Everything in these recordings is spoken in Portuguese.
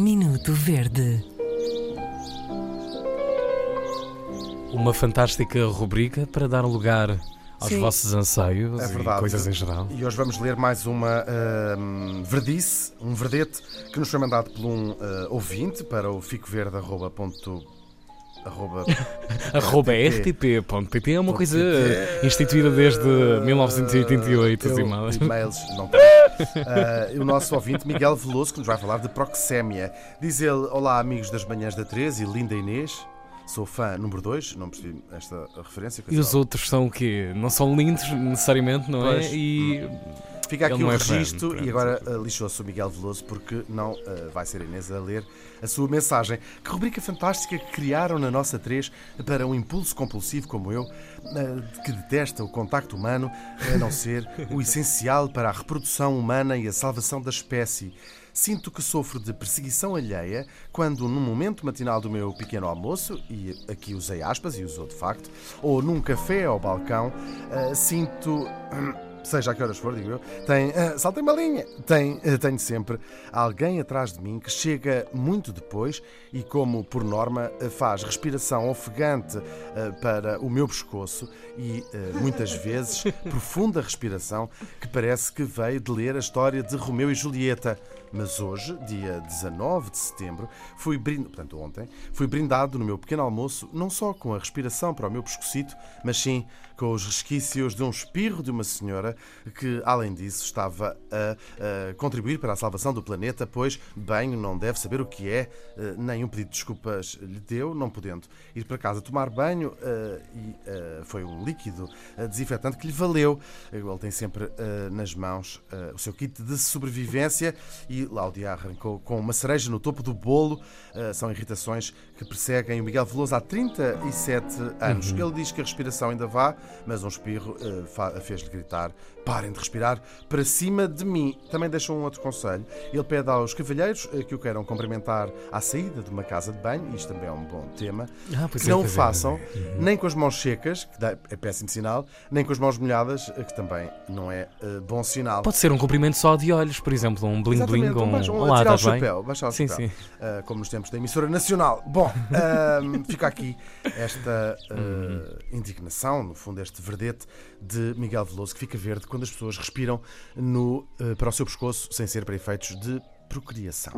Minuto Verde. Uma fantástica rubrica para dar lugar aos Sim. vossos anseios É e verdade. coisas em geral. E hoje vamos ler mais uma ahm, verdice, um verdete que nos foi mandado por um ah, ouvinte para o ficoverde.arroba ponto- arroba- Arroba RTP. rtp.pt é uma coisa instituída desde 1988, Eu- as imagens. E-mails não tenho. Ah, o nosso ouvinte Miguel Veloso, que nos vai falar de proxémia. Diz ele: Olá, amigos das manhãs da 13 e linda Inês. Sou fã número 2, não percebi esta referência. E os outros são o quê? Não são lindos necessariamente, não é? Pois. E Fica aqui o não é registro e agora uh, lixou-se o Miguel Veloso porque não uh, vai ser a Inês a ler a sua mensagem. Que rubrica fantástica que criaram na nossa 3 para um impulso compulsivo como eu, uh, que detesta o contacto humano, a não ser o essencial para a reprodução humana e a salvação da espécie. Sinto que sofro de perseguição alheia quando, num momento matinal do meu pequeno almoço, e aqui usei aspas e usou de facto, ou num café ao balcão, sinto. seja a que horas for, digo eu, tem. ah, saltem uma linha! Tem, ah, tenho sempre alguém atrás de mim que chega muito depois e, como por norma, ah, faz respiração ofegante ah, para o meu pescoço e, muitas vezes, profunda respiração que parece que veio de ler a história de Romeu e Julieta. Mas hoje, dia 19 de setembro, fui brindado, portanto ontem, fui brindado no meu pequeno almoço não só com a respiração para o meu pescocito, mas sim com os resquícios de um espirro de uma senhora que, além disso, estava a, a contribuir para a salvação do planeta, pois banho não deve saber o que é, eh, nem um pedido de desculpas lhe deu, não podendo ir para casa tomar banho, eh, e eh, foi um líquido desinfetante que lhe valeu. Ele tem sempre nas mãos o seu kit de sobrevivência e lá o dia arrancou com uma cereja no topo do bolo. Eh, são irritações que perseguem o Miguel Veloso há 37 anos. Ele diz que a respiração ainda vá, mas um espirro eh, fez-lhe gritar: parem de respirar para cima de mim. Também deixa um outro conselho. Ele pede aos cavalheiros eh, que o queiram cumprimentar à saída de uma casa de banho, isto também é um bom tema, Ah, que é, não o é, façam é. nem com as mãos secas, que é péssimo sinal, nem com as mãos molhadas, que também não é eh, bom sinal. pode ser um cumprimento só de olhos, por exemplo, um bling um baixo- um Olá, tirar o chapéu, baixar o Sim, chapéu. sim. Uh, como nos tempos da emissora nacional. Bom, um, fica aqui esta uh, indignação, no fundo, este verdete de Miguel Veloso, que fica verde quando as pessoas respiram no, uh, para o seu pescoço, sem ser para efeitos de procriação.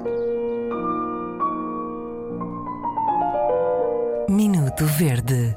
Minuto Verde.